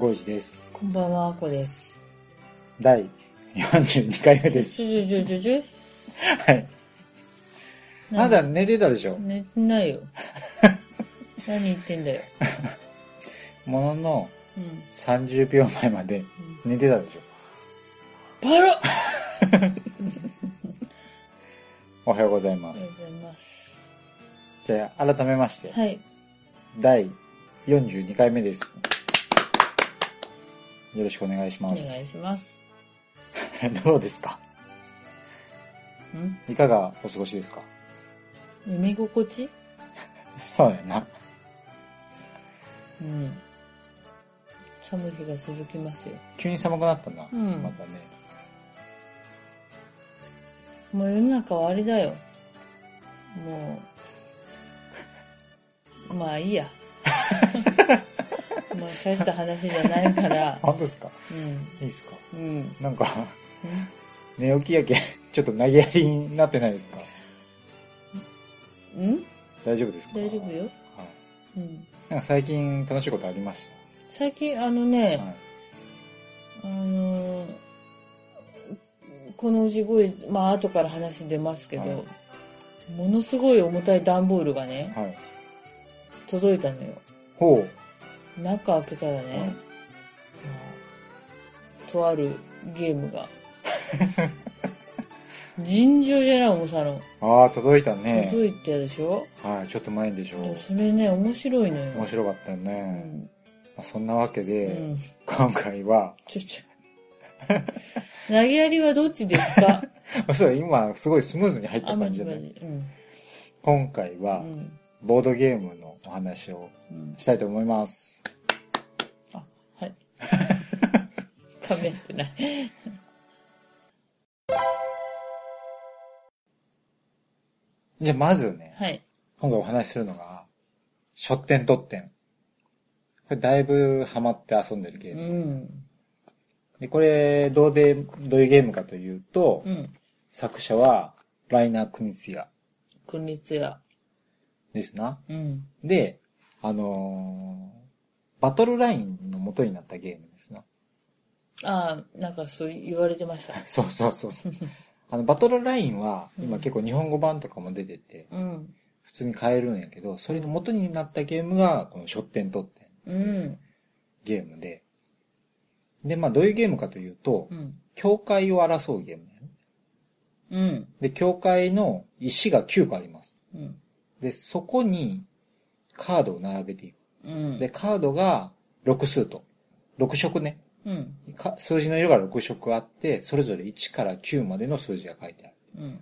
ゴイジです。こんばんはあこです。第42回目です。はい。まだ寝てたでしょ？寝てないよ。何言ってんだよ。もののうん。30秒前まで寝てたでしょ？バラ！おはようございます。ありがと。うございます。じゃあ、改めまして、はい。第42回目です。よろしくお願いしお願ます。いします。どうですか？ん？いかがお過ごしですか？寝心地？そうやな。うん。寒い日が続きますよ。急に寒くなったな。うん。またね。もう世の中はあれだよ。もう まあいいやまあ大した話じゃないから。本当ですか？うん。いいですか？うん。なんか、寝起きやけ、ちょっと投げやりになってないですか？うん？うん大丈夫ですか？大丈夫よ。はい。うん。なんか最近楽しいことありまし最近あのたね、はい。あのーこのすごい、まあ後から話出ますけど、はい。ものすごい重たい段ボールがね、はい。届いたのよ。ほう。中開けたらね、とあるゲームが、尋常じゃない重さの、ああ、届いたね。届いたでしょ、はい、ちょっと前でしょでもそれね、面白いのよ。面白かったようね。ん。まあ、そんなわけで、うん。今回は、ちょちょ。投げやりはどっちですか？そう、今すごいスムーズに入った感じじゃな。うん。今回は、うん。ボードゲームのお話をうん。したいと思います。あ、はい。噛めってない。じゃあまずね、はい。今回お話しするのが、書店特典。これだいぶハマって遊んでるゲーうム。ん。で、これ、どうで、どういうゲームかというと、うん。作者は、ライナー・クニツヤ国立や。ですな。うん。で、あのーバトルラインの元になったゲームですな。ああ、なんかそう言われてました。そうそうそうそう。あの、バトルラインは、今結構日本語版とかも出てて、うん。普通に買えるんやけど、それの元になったゲームが、この書店特典うん。ゲームで、で、まあどういうゲームかというとう、ん。境界を争うゲームだよね。うん。で、境界の石が9個あります。うん。で、そこにカードを並べていく。うん。で、カードが6数と。6色ね。うん。か数字の色が6色あって、それぞれ1から9までの数字が書いてある。うん。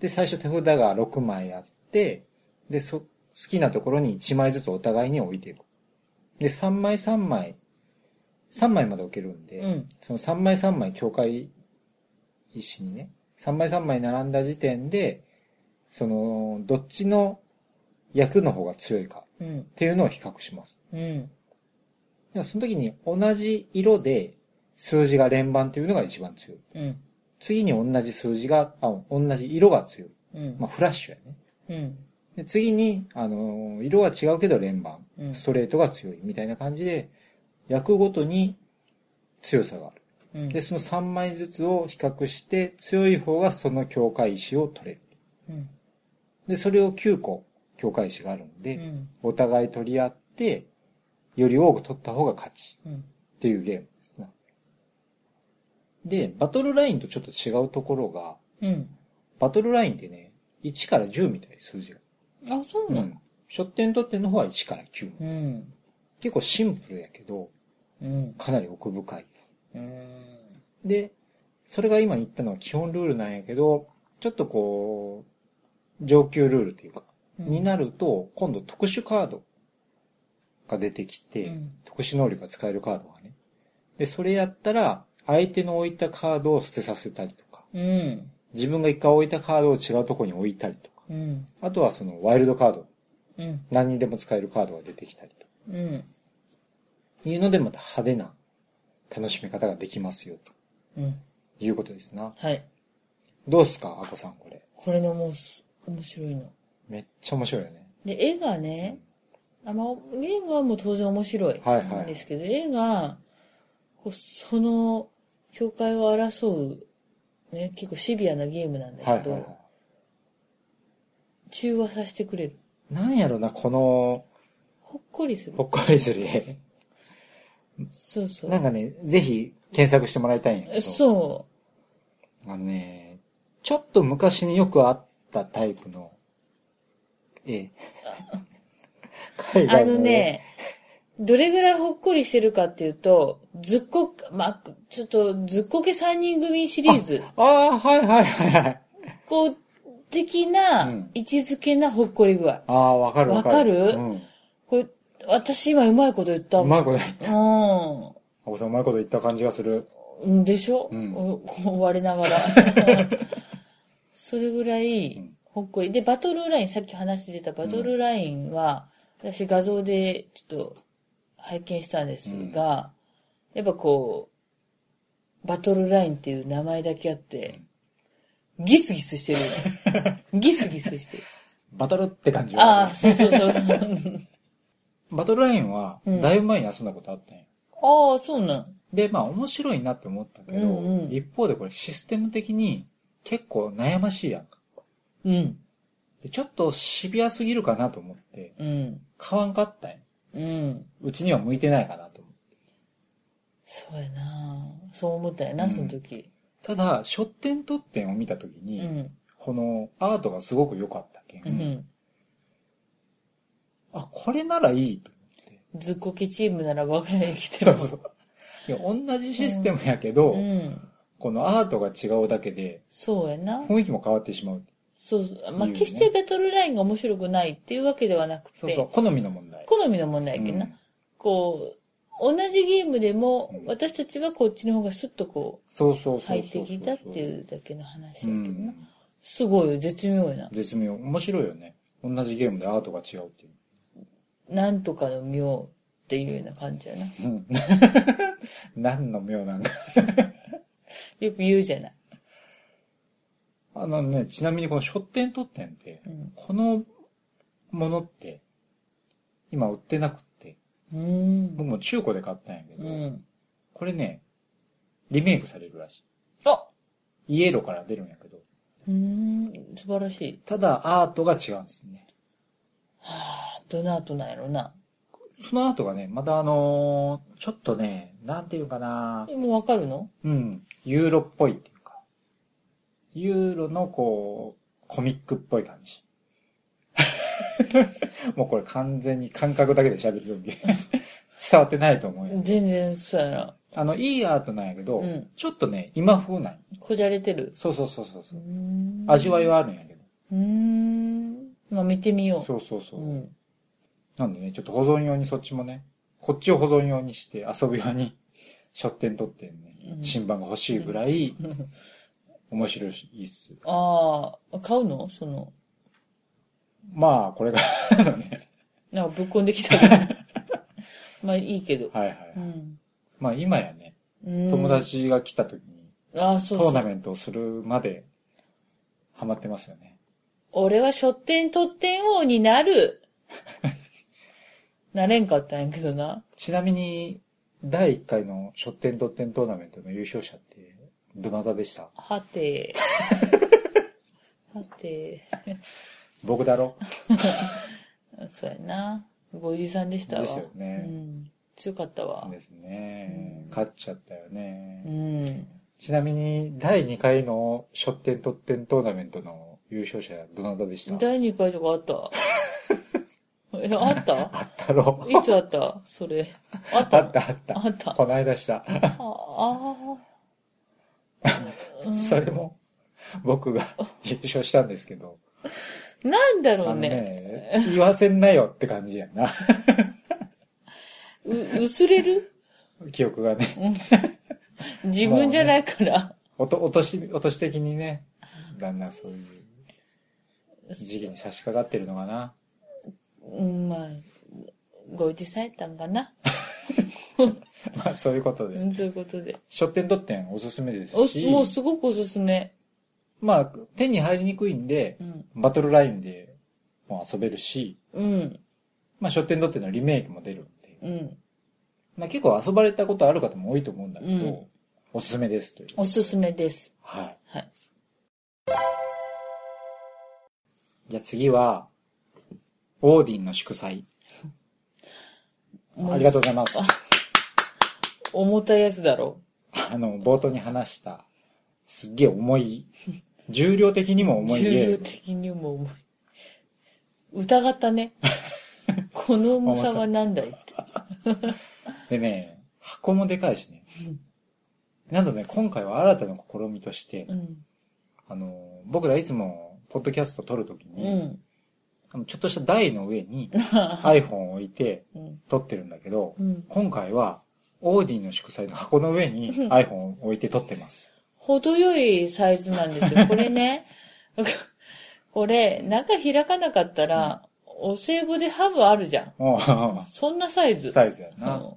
で、最初手札が6枚あって、で、そ、好きなところに1枚ずつお互いに置いていく。で、3枚3枚、3枚まで置けるんで、うん。その3枚3枚境界石にね、3枚3枚並んだ時点で、その、どっちの役の方が強いかうん。っていうのを比較します。うん。ではその時に同じ色で数字が連番っていうのが一番強い。うん。次に同じ数字が、あ、同じ色が強い。うん。まあ、フラッシュやね。うん。で次に、あのー色は違うけど連番、うんストレートが強いみたいな感じで、役ごとに強さがある。うん。で、その3枚ずつを比較して、強い方がその境界石を取れる。うん。で、それを9個境界石があるんで、うん。お互い取り合って、より多く取った方が勝ちうん。っていうゲームですね。で、バトルラインとちょっと違うところが、うん。バトルラインってね、1から10みたい数字が。あ、そうなの？うん。書店取っての方は1から9。うん。結構シンプルやけど、うん。かなり奥深い。うん。で、それが今言ったのは基本ルールなんやけど、ちょっとこう、上級ルールっていうか、になると、今度特殊カードがが出てきて、うん特殊能力が使えるカードがね。で、それやったら、相手の置いたカードを捨てさせたりとか、うん。自分が一回置いたカードを違うところに置いたりとか、うん。あとはそのワイルドカード、うん。何にでも使えるカードが出てきたりうん。というのでまた派手な楽しみ方ができますよ、とうん。いうことですな。はい。どうっすか、アコさんこれ。これね、もうす、面白いの。めっちゃ面白いよね。で、絵がね、あまームはもう当然面白い。んですけど、絵が、こうその、境界を争う、ね、結構シビアなゲームなんだけど、はいはいはい。中和させてくれる。なんやろな、この、ほっこりするほ。っこりする絵。そうそう。なんかね、ぜひ検索してもらいたいんやけど。そあのね、ちょっと昔によくあったタイプの絵。あ外のね、どれぐらいほっこりしてるかっていうと、ずっこ、まあ、ちょっと、ずっこけ3人組シリーズ、ああ、はいはいはいはい。こう、的なうん位置づけなほっこり具合。ああ、わかるわかる。わかる？うん。これ、私今うまいこと言ったうまいこと言った。うあこさんうまいこと言った感じがする。ん。でしょ、うん我ながら。それぐらいん、ほっこり。で、バトルライン、さっき話してたバトルラインは、私画像でちょっと拝見したんですが、やっぱこう、バトルラインっていう名前だけあって、ギスギスしてる。ギスギスしてる。バトルって感じあはあ、そうそうそう。バトルラインは、うんだいぶ前に遊んだことあったんよ。ああ、そうなん。で、まあ面白いなって思ったけど、うんうん一方でこれシステム的に結構悩ましいやんか。うん。でちょっとシビアすぎるかなと思って、うん。買わんかったんよ。うん。うちには向いてないかなと思って。そうやなそう思ったよな、うんその時。ただ、書店特典を見たときうに、ん。このアートがすごく良かったけん、うん。あ、これならいいと思って。ずっこけチームなら我が家に来ても。そうそう。いや、同じシステムやけど、うん。このアートが違うだけで、そうやな。雰囲気も変わってしまう。そうそう。まあ、決してバトルラインが面白くないっていうわけではなくて、そうそう、好みの問題。好みの問題やけんな。うんこう、同じゲームでもうん、私たちはこっちの方がスッとこそうそうそう。入ってきたっていうだけの話うやけどな。ん。すごいよ、絶妙やな。絶妙。面白いよね。同じゲームでアートが違うっていう。なんとかの妙っていうような感じやな。うん。何の妙なんか。よく言うじゃない。あのね、ちなみにこの書店特典って、うん。このものって、今売ってなくって、うーん。僕も中古で買ったんやけど、うん。これね、リメイクされるらしあい。イエローから出るんやけど、うーん、素晴らしい。ただアートが違うんですね。はあ、どの後なんやろな。そのアートがね、またあのーちょっとね、なんていうかなでもわかるの？うん、ユーロっぽいってユーロのこう、コミックっぽい感じ。もうこれ完全に感覚だけで喋るんで、伝わってないと思うよ。全然そうやな。あの、いいアートなんやけど、うんちょっとね、今風なんよこじゃれてる。そうそうそうそうそう味わいはあるんやけど。うーん。まあ見てみよう。そうそうそう。うん。なんでね、ちょっと保存用にそっちもね、こっちを保存用にして遊ぶように、書店取ってね、うん新版が欲しいぐらい 面白いっす。ああ、買うの？その、まあ、これがね、なんかぶっこんできたけど。まあいいけど。はいはい。うん。まあ今やね、うん友。達が来た時にああ、そう。トーナメントをするまでハマってますよね。俺は書店取店王になる。なれんかったんやけどな。ちなみに、第1回の書店ドッテントーナメントの優勝者って、どなたでした？はて。はて。僕だろ？そうやな。ごじさんでしたわ。ですよねうん。強かったわ。ですねうん。勝っちゃったよね。うん。ちなみに、第2回の書店特典トーナメントの優勝者はどなたでした？第2回とかあった？え、あった？あったろ？いつあった？それ。あった？あったあった。あった。この間した。ああー。それも、僕が優勝したんですけど、なんだろうね。ね、言わせんなよって感じやな。う薄れる？記憶がね。自分じゃないから。おと、落とし、落とし的にね、だんだんそういう時期に差し掛かってるのかな。うん、まあ、ご一されたんかな。まあそういうことで。うん、そういうことで。書店ドッテンおすすめですおし、もうすごくおすすめ。まあ手に入りにくいんでう、ん。バトルラインでも遊べるし、うん。まあ書店ドッテンのリメイクも出るんで、うん。まあ結構遊ばれたことある方も多いと思うんだけど、うんおすすめですという。おすすめです。はい。はい。じゃあ次は、オーディンの祝祭。ありがとうございます。重たいやつだろあの、冒頭に話した、すっげえ重い、重量的にも重いゲ重ーム。量的にも重い。疑ったね。この重さは何だい？って。でね、箱もでかいしね。なので、今回は新たな試みとして、うん。あの、僕らいつも、ポッドキャスト撮るときうに、ん。あのちょっとした台の上に iPhone を置いてうん。撮ってるんだけど、うん。今回は、オーディの祝祭の箱の上に iPhone を置いて撮ってます。程よいサイズなんですよ。これね、これ、中開かなかったら、お歳暮でハブあるじゃん。そんなサイズ。サイズやな。うん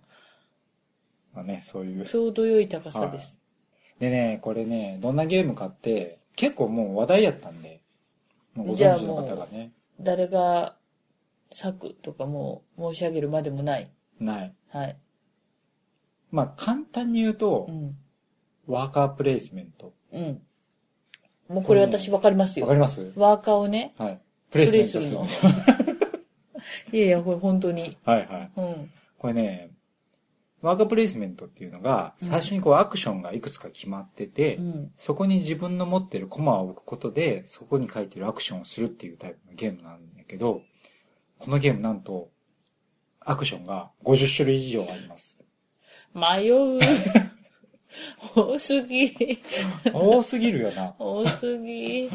まあね、そういう。ちょうど良い高さです。でね、これね、どんなゲームかって、結構もう話題やったんで、もうご存知の方がね、誰が作とかもう申し上げるまでもない。ない。はい。まあ簡単に言うとう、ん。ワーカープレイスメント。うん。もうこれ私わかりますよ。わかります？ワーカーをね、はい。プレイプスメントレイするの。いやいや、これ本当に。はいはい。うん。これね、ワーカープレイスメントっていうのが、うん最初にこうアクションがいくつか決まってて、うん。そこに自分の持ってるコマを置くことで、そこに書いてるアクションをするっていうタイプのゲームなんだけど、このゲームなんと、アクションが50種類以上あります。迷う。多すぎ。多すぎるよな。多すぎ。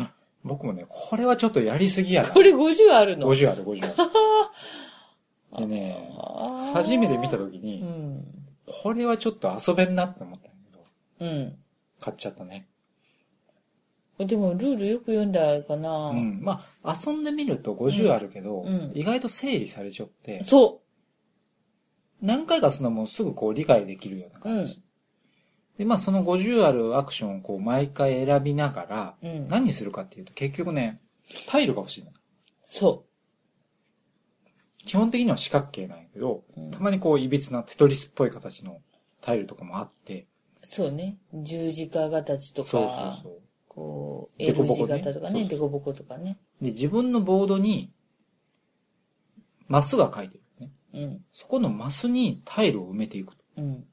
僕もね、これはちょっとやりすぎやな。これ50あるの？50ある、50ある。でね、初めて見た時うに、ん。これはちょっと遊べんなって思ったんだけど、うん。買っちゃったね。でもルールよく読んだかな、うん。まあ、遊んでみると50あるけど、うんうん意外と整理されちゃって、そ何回かそのもうすぐこう理解できるような感じ。で、まあその50あるアクションをこう毎回選びながら、う。うん。何するかっていうと結局ね、タイルが欲しいの。そ基本的には四角形なんやけど、うんたまにこう、いびつなテトリスっぽい形のタイルとかもあって、う。そうね。十字架形とか、そうそうそう。こう、デ L 字型とかね、デコボコとかね。で、自分のボードに、マスが書いてるね。うん。そこのマスにタイルを埋めていくと。うん。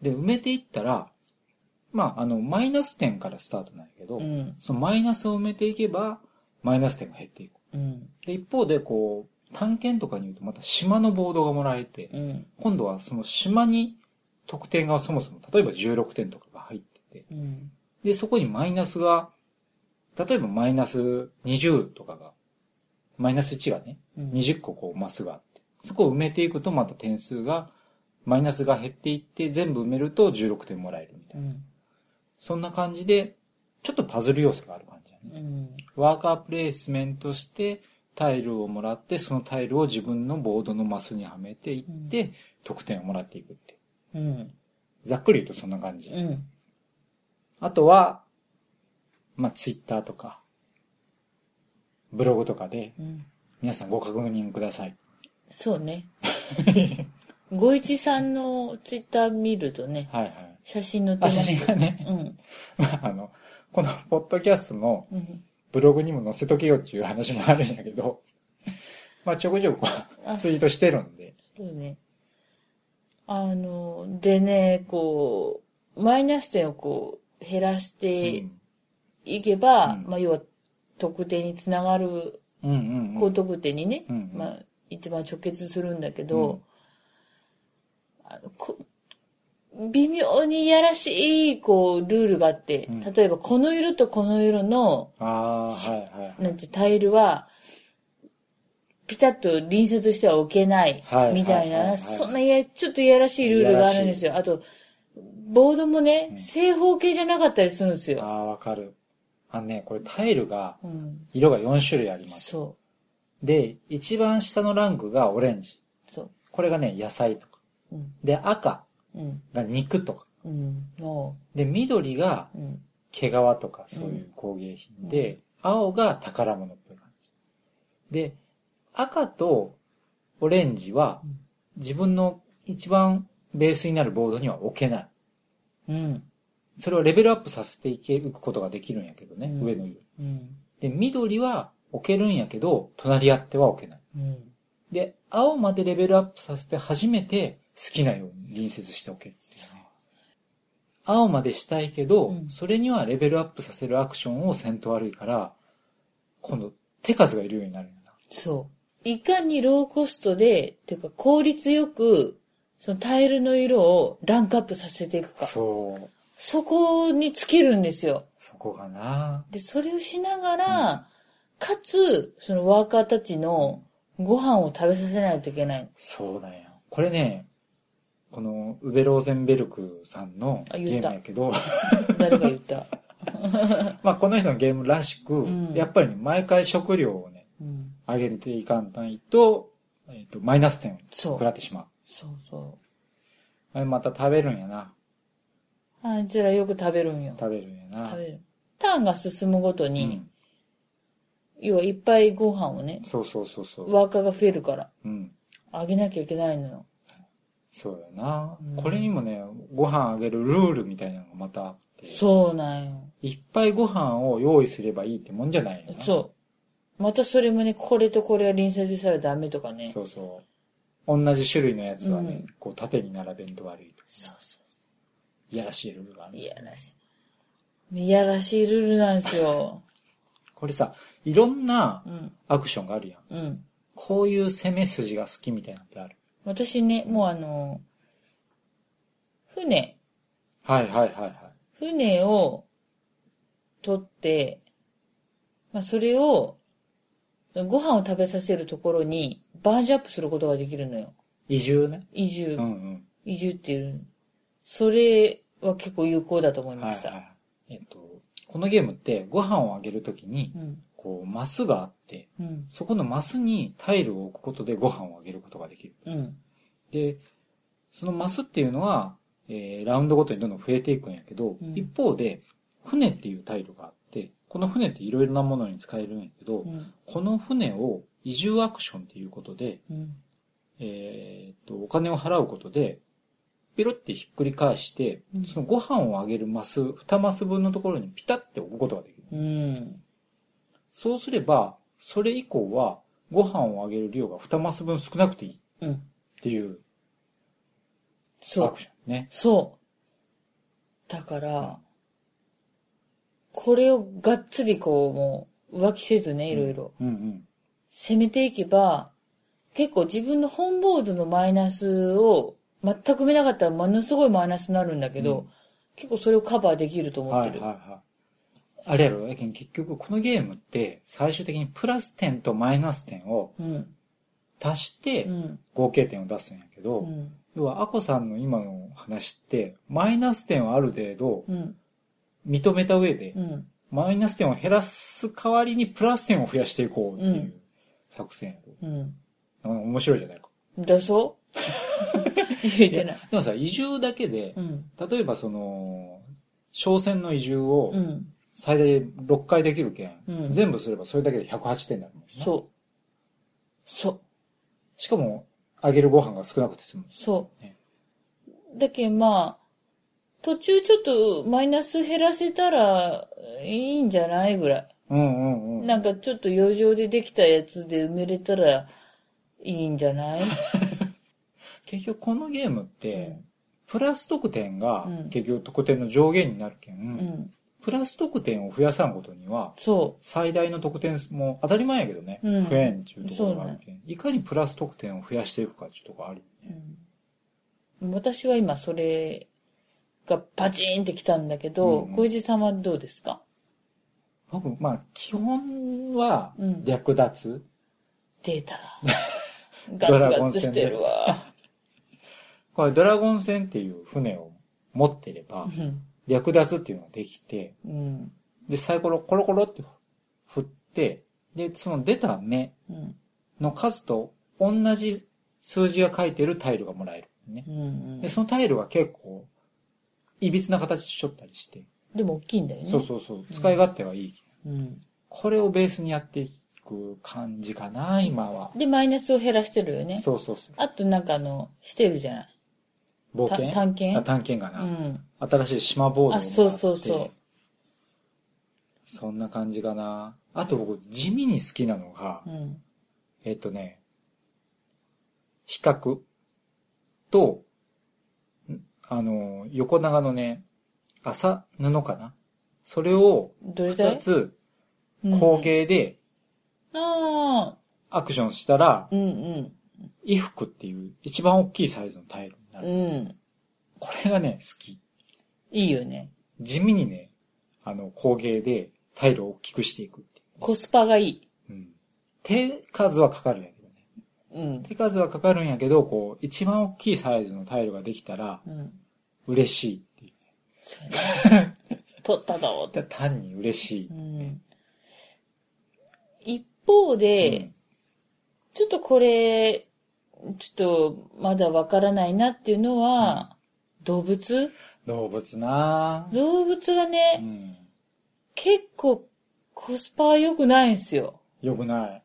で、埋めていったら、まあ、あの、マイナス点からスタートなんやけど、うん。そのマイナスを埋めていけば、マイナス点が減っていく。うん。で、一方で、こう、探検とかに言うとまた島のボードがもらえて、うん。今度はその島に得点がそもそも、例えば16点とかが入ってて、うん。で、そこにマイナスが、例えばマイナス20とかが、マイナス1がね、うん20個こうマスがあって、そこを埋めていくとまた点数が、マイナスが減っていって全部埋めると16点もらえるみたいな。うん。そんな感じで、ちょっとパズル要素がある感じだね。うん。ワーカープレイスメントして、タイルをもらって、そのタイルを自分のボードのマスにはめていって、得点をもらっていくって。うん。ざっくり言うとそんな感じ。うん。あとは、まあ、ツイッターとか、ブログとかで、うん。皆さんご確認ください。そうね。ご一さんのツイッター見るとね、はいはい。写真載ってまあ、す写真がね、うん。まあ、あの、このポッドキャストのうん。ブログにも載せとけよっていう話もあるんやけど、まあ、ちょこちょこあツイートしてるんで、そうね。あの、でね、こう、マイナス点をこう、減らしうてんいけば、うんまあ、要は、得点につながる。高得点にね、うんうんまあ、一番直結するんだけど、あのこ微妙にいやらしい、こう、ルールがあって、うん例えば、この色とこの色の、ああ、はいはい。なんて、タイルは、ピタッと隣接しては置けないはい、みたいな、はいはいはいそんないや、ちょっといやらしいルールがあるんですよ。あと、ボードもね、正方形じゃなかったりするんですよ。ああ、わかる。あのね、これタイルが、うん。色が4種類あります。そで、一番下のランクがオレンジ。う。そう。これがね、野菜とか。うん。で、赤うん。が肉とか。うん。もで、緑がう。うん。毛皮とかそういう工芸品で、青が宝物っぽい感じ。で、赤とオレンジはうん自分の一番ベースになるボードには置けない。うん。それをレベルアップさせていけることができるんやけどね、うん上の色。うん。で、緑は置けるんやけど、隣り合っては置けない。うん。で、青までレベルアップさせて初めて好きなように隣接しておけるっていうね。青までしたいけど、うんそれにはレベルアップさせるアクションをせんと悪いから、今度手数がいるようになるんやな。そう。いかにローコストで、ていうか効率よく、そのタイルの色をランクアップさせていくか。そう。そこに尽きるんですよ。そこがな。で、それをしながら、かつ、そのワーカーたちのご飯を食べさせないといけない。そうなんや。これね、このウベローゼンベルクさんのゲームやけど、誰が言った？まあこの人のゲームらしく、んやっぱりね、毎回食料をね、うん。上げていかんないと、えっ、と、マイナス点を食らってしまう。そうそあれまた食べるんやな。う。あいつらよく食べるんよ。食べるんやな。食べる。ターンが進むごとに、うん。要はいっぱいご飯をね、そうそうそうそう。ワーカーが増えるから、うん。あげなきゃいけないのよ。そうやな、うんこれにもね、ご飯あげるルールみたいなのがまたあって。そうなんよ。いっぱいご飯を用意すればいいってもんじゃないよな。そう。またそれもね、これとこれは隣接したらダメとかね。そうそう。同じ種類のやつはね、うんこう縦に並べんと悪いとか。そうそいやらしいルールがあう。る。いやらしい。いやらしいルールなんですよ。これさ、いろんなうん。アクションがあるやん。うん。こういう攻め筋が好きみたいなのってある？私ね、もうあの、船、はいはいはいはい。船を取って、まあ、それを、ご飯を食べさせるところにバージョンアップすることができるのよ。移住ね？移住。うん移住っていう。それは結構有効だと思いうん。ました。はいはい。えっと、このゲームってご飯をあげるときにう、ん。こう、マスがあって、うん。そこのマスにタイルを置くことでご飯をあげることができる。うん。で、そのマスっていうのは、えー、ラウンドごとにどんどん増えていくんやけど、うん一方で、船っていうタイルがあって、この船っていろいろなものに使えるんやけど、うん。この船を移住アクションっていうことで、うん。えーっと、お金を払うことで、ペロってひっくり返して、うんそのご飯をあげるマス、2マス分のところにピタって置くことができる。うん。そうすれば、それ以降は、ご飯をあげる量が2マス分少なくていいうん。っていうそうアク。ションね。そう。だから、これをがっつりこう、もう、浮気せずね、いろいろ。うんうん。攻めていけば、結構自分の本ボードのマイナスを全く見なかったらものすごいマイナスになるんだけど、うん結構それをカバーできると思っはいてる。はいはい。あれやろ、やけん結局このゲームって最終的にプラス点とマイナス点をうん。足してうん。合計点を出すんやけど、うん。要はアコさんの今の話ってマイナス点をある程度うん。認めた上で、うん。マイナス点を減らす代わりにプラス点を増やしていこうっていううん作戦やろ。うん。面白いじゃないか。だそう 言えてない。でもさ、移住だけでう、ん。例えばその、商船の移住をうん。最大で6回できるけん、うん全部すればそれだけで108点になるもんなそう。そう。しかも、あげるご飯が少なくて済む。そうね。だけどまあ、途中ちょっとマイナス減らせたらいいんじゃないぐらい。うんうんうん。なんかちょっと余剰でできたやつで埋めれたらいいんじゃない？結局このゲームっうてん、プラス得点がうん結局得点の上限になるけん、うん。プラス得点を増やさんことには、そ最大の得点も当たり前やけどね、うん増えんっていうところがあるけん、いかにプラス得点を増やしていくかっていうところある。ね。うん、私は今それがパチーンってきたんだけど、うん小石さんはどうですか？僕、まあ、基本はうん略奪。出た。ガツガツしてるわ。これドラゴン船っていう船を持ってれば、うん。略奪っていうのができて、うん。で、サイコロコロコロって振って、で、その出た目うん。の数と同じ数字が書いてるタイルがもらえる、ねう。ん。で、そのタイルが結構、いびつな形しちょったりして、でも大きいんだよね。そうそうそう、使い勝手はいい。うん。これをベースにやっていく感じかな、今は。で、マイナスを減らしてるよね。そうそうそう。あとなんかあの、してるじゃない。冒険？た探検？あ探検がな、うん。新しい島ボードがあそうそうそうそんな感じかな。あと僕、地味に好きなのが、うん。えっとね、比較と、んあの、横長のね、麻布かなそれを二つうん工芸でアクションしたら、うんうん。衣服っていう一番大きいサイズのタイルになる。うん。これがね、好き。いいよね。地味にね、あの、工芸でタイルを大きくしていくっていコスパがいい。う。うん。手数はかかるんやけどね。うん。手数はかかるんやけど、こう、一番大きいサイズのタイルができたら、うん。嬉しいっていう。そうやね取ったぞって。単に嬉しい。うん。一方で、ちょっとこれ、ちょっとまだわからないなっていうのは、動物動物なぁ。動物がうね、ん。結構コスパは良くないんですよ。よくない。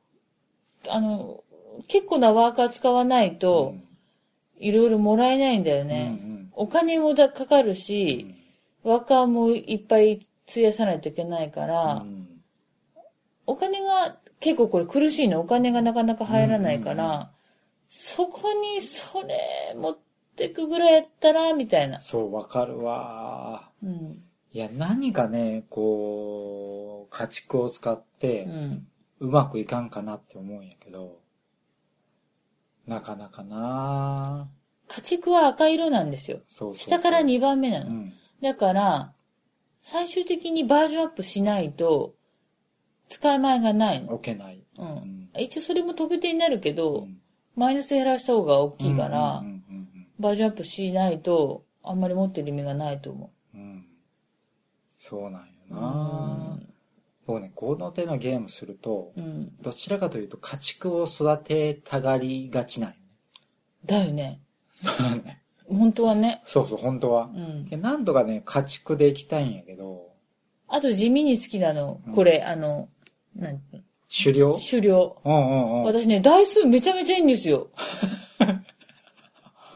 あの、結構なワーカー使わないと、いろいろもらえないんだようん、ね。うんお金もだかかるうし、んワーカーもいっぱい費やさないといけないかうら、んお金が、結構これ苦しいの。お金がなかなか入らないから、うんうんそこにそれ持ってくぐらいやったら、みたいな。そう、わかるわうん。いや、何かね、こう、家畜を使ってう、まくいかんかなって思うんやけど、なかなかな家畜は赤色なんですよ。そうそう下から2番目なの。うん。だから、最終的にバージョンアップしないと、使い前がないの。置けない。う。うんん一応それも特定になるけど、うんマイナス減らした方が大きいから、うんうんうんバージョンアップしないと、あんまり持ってる意味がないと思うんうんそうなんよう。な僕ね、この手のゲームすると、うん。どちらかというと家畜を育てたがりがちなんよね。だよね。そうだね。本当はね。そうそう、本当はう。ん。でなんとかね、家畜で行きたいんやけど、あと地味に好きなのうん、これ、あの、なん狩猟？狩猟。うんうんうん。私ね、台数めちゃめちゃいいんですよ。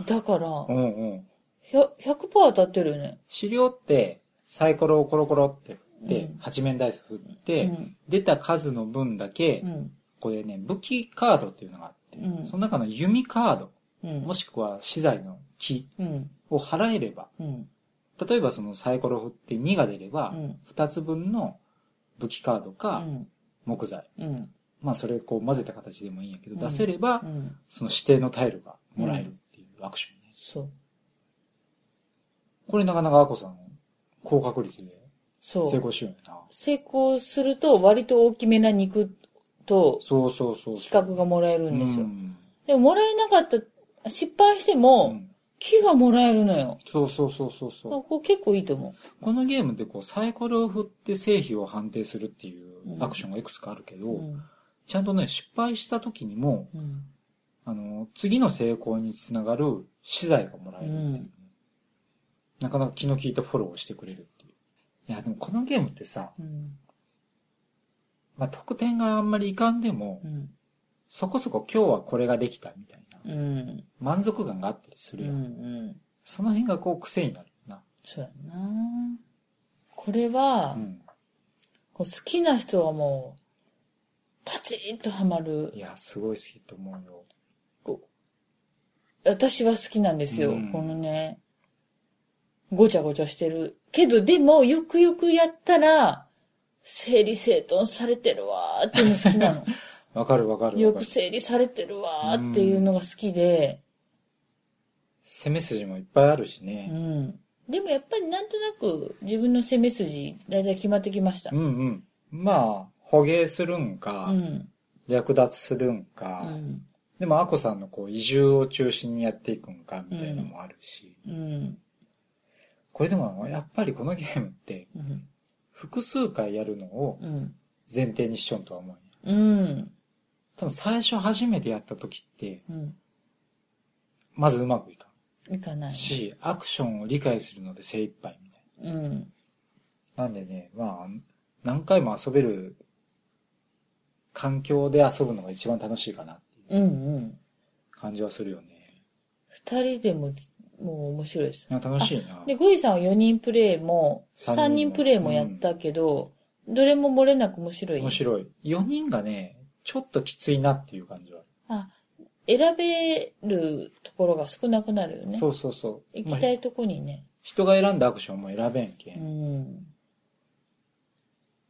だから、うんうん。100%, 100%当たってるよね。狩猟って、サイコロをコロコロって振って、うん八面ダイス振って、うん出た数の分だけ、うん。これね、武器カードっていうのがあって、うんその中の弓カード、うん。もしくは資材の木うん。を払えれば、うん。例えばそのサイコロ振って2が出れば、うん2つ分の武器カードうかん。木材、うん。まあそれこう混ぜた形でもいいんやけど、うん出せれば、うん。その指定のタイルがもらえるっていうアクションね。そう。これなかなかアコさん、高確率でそう。成功しようよな。成功すると割と大きめな肉とそうそうそうそう。比較がもらえるんですよ。うんでももらえなかった、失敗してうもん木がもらえるのよ。そうそうそうそうそう。これ結構いいと思このゲームってこうサイコロを振って成否を判定するっていうアクションがいくつかあるけど、う。うん。ちゃんとね、失敗した時にも、うん。あの、次の成功につながる資材がもらえるっていう、うんなかなか気の利いたフォローをしてくれるっていう。いや、でもこのゲームってさ、うん。まあ、得点があんまりいかんでも、うん。そこそこ今日はこれができたみたいな、うん。満足感があったりすうん。うるやん。ん。その辺がこう癖になるな。そうやなこれは、うん。こう好きな人はもう、パチッとハマるい。や、すごい好きと思うよ。私は好きなんですよ。うんこのね、ごちゃごちゃしてる。けど、でも、よくよくやったら、整理整頓されてるわーっていうの好きなの。わかるわかる。よく整理されてるわーっていうのが好きで、攻め筋もいっぱいあるしうね。ん。でもやっぱりなんとなく自分の攻め筋、だいたい決まってきましたう。んうん。まあ、捕鯨するんか、うん。略奪するんうか、ん。でもアコさんのこう移住を中心にやっていくんかみたいなのもあるし、うん。これでもやっぱりこのゲームってうん。複数回やるのをうん。前提にしちょんとは思うよ。うん。多分最初初めてやった時って、うん。まずうまくいかいかなんい。し、アクションを理解するので精一杯みたいうん。な。なんでね、まあ、何回も遊べる環境で遊ぶのが一番楽しいかなううんうん。感じはするよね。二人でも、もう面白いです。いや楽しいな。で、ゴイさんは4人プレイも、三人も3人プレイもやったけど、どれも漏れなく面白い。面白い。4人がね、ちょっときついなっていう感じはああ、選べるところが少なくなるよる。ね。そうそうそう。まあ行きたいとこにね。人が選んだアクションも選べんけ。うんん。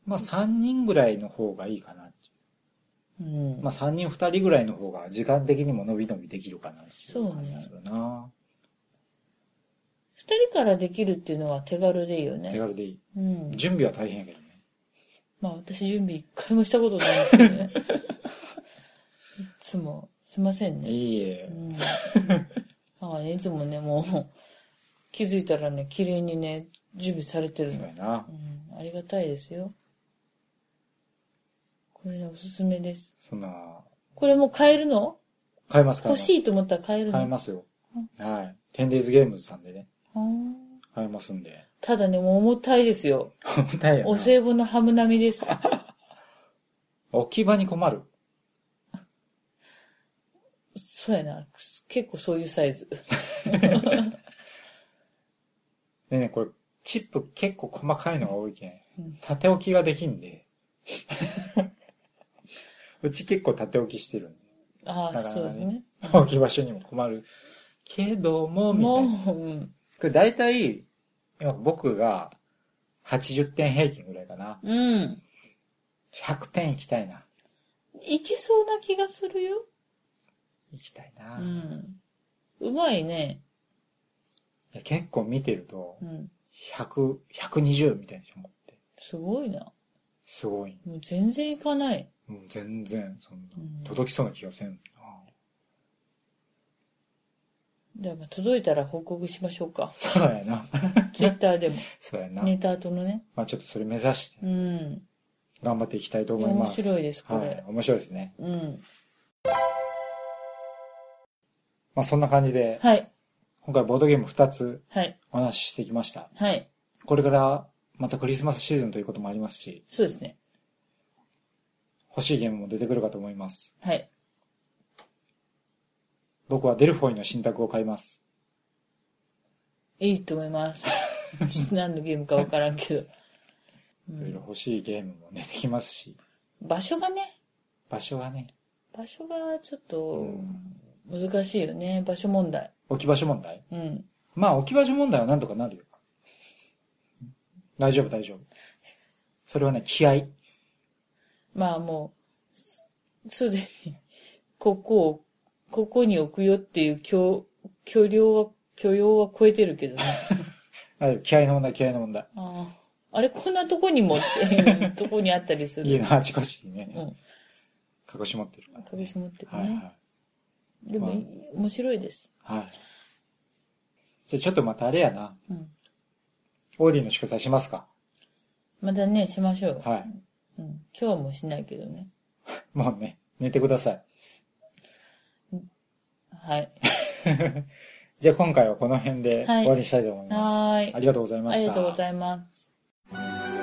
まあ3人ぐらいの方がいいかなううん。まあ3人2人ぐらいの方が時間的にも伸び伸びできるかなっていう感じがするな。二人からできるっていうのは手軽でいいよ手ね。軽でいい。うん。準備は大変やけどね。まあ私準備一回もしたことないんですけどね。いつも、すいませんね。いいえう。ん。ああ、いつもね、もう、気づいたらね、綺麗にね、準備されてるのそうや。なう。ん、ありがたいですよ。これね、おすすめです。そんな、これもう買えるの？買えます買えます。欲しいと思ったら買えるの？買えますよ。はい。テンデイズゲームズさんでね、買えますんで。ただね、もう重たいですよ。重たいやなお。歳暮のハム並みです。置き場に困る。そうやな。結構そういうサイズ。でね、これ、チップ結構細かいのが多いけん。縦置きができんで。うち結構縦置きしてるんで。ああ、だからねそうですね。置き場所にも困る。けども、みたいな。もう、うん。これ大体、今僕が80点平均ぐらいかな。うん。100点いきたいな。いけそうな気がするよ。いきたいな。いうん。うまいね。や結構見てるとう、ん。100、120みたいな人もって。すごいな。すごい。もう全然いかない。もう全然、そんなうん、届きそうな気がせんな。じゃあまあ届いたら報告しましょうか。そうやな。ツイッターでも。そうやな。ネタ後のね。まあちょっとそれ目指してうん。頑張っていきたいと思います。面白いですこれはい。面白いですね。うん。まあそんな感じで、はい。今回ボードゲーム2つはい。お話ししてきました。はい。これからまたクリスマスシーズンということもありますし、そうですね。欲しいゲームも出てくるかと思います。はい。僕はデルフォイの新作を買います。いいと思います。何のゲームかわからんけど。ういろいろん、欲しいゲームも出てきますし、場所がね、場所はね、場所がちょっと難しいよね。場所問題。置き場所問題？うん。まあ置き場所問題はなんとかなるよ。大丈夫大丈夫。それはね、気合。まあもう、すすでに、ここを、ここに置くよっていう許、許量は、許容は超えてるけどね。あ気合の問題、気合の問題。ああ。あれ、こんなとこにもっていうとこにあったりする。家のあちこちにね、うん。隠し持ってるね。隠し持ってるね。はいはい。でも、まあ面白いです。はい。じゃあちょっとまたあれやな。うん。オーディの祝祭しますかまたね、しましょう。はい。うん。今日はもうしないけどね。もうね、寝てください。はい。じゃあ今回はこの辺ではい終わりにしたいと思います。はーいありがとうございました。ありがとうございます。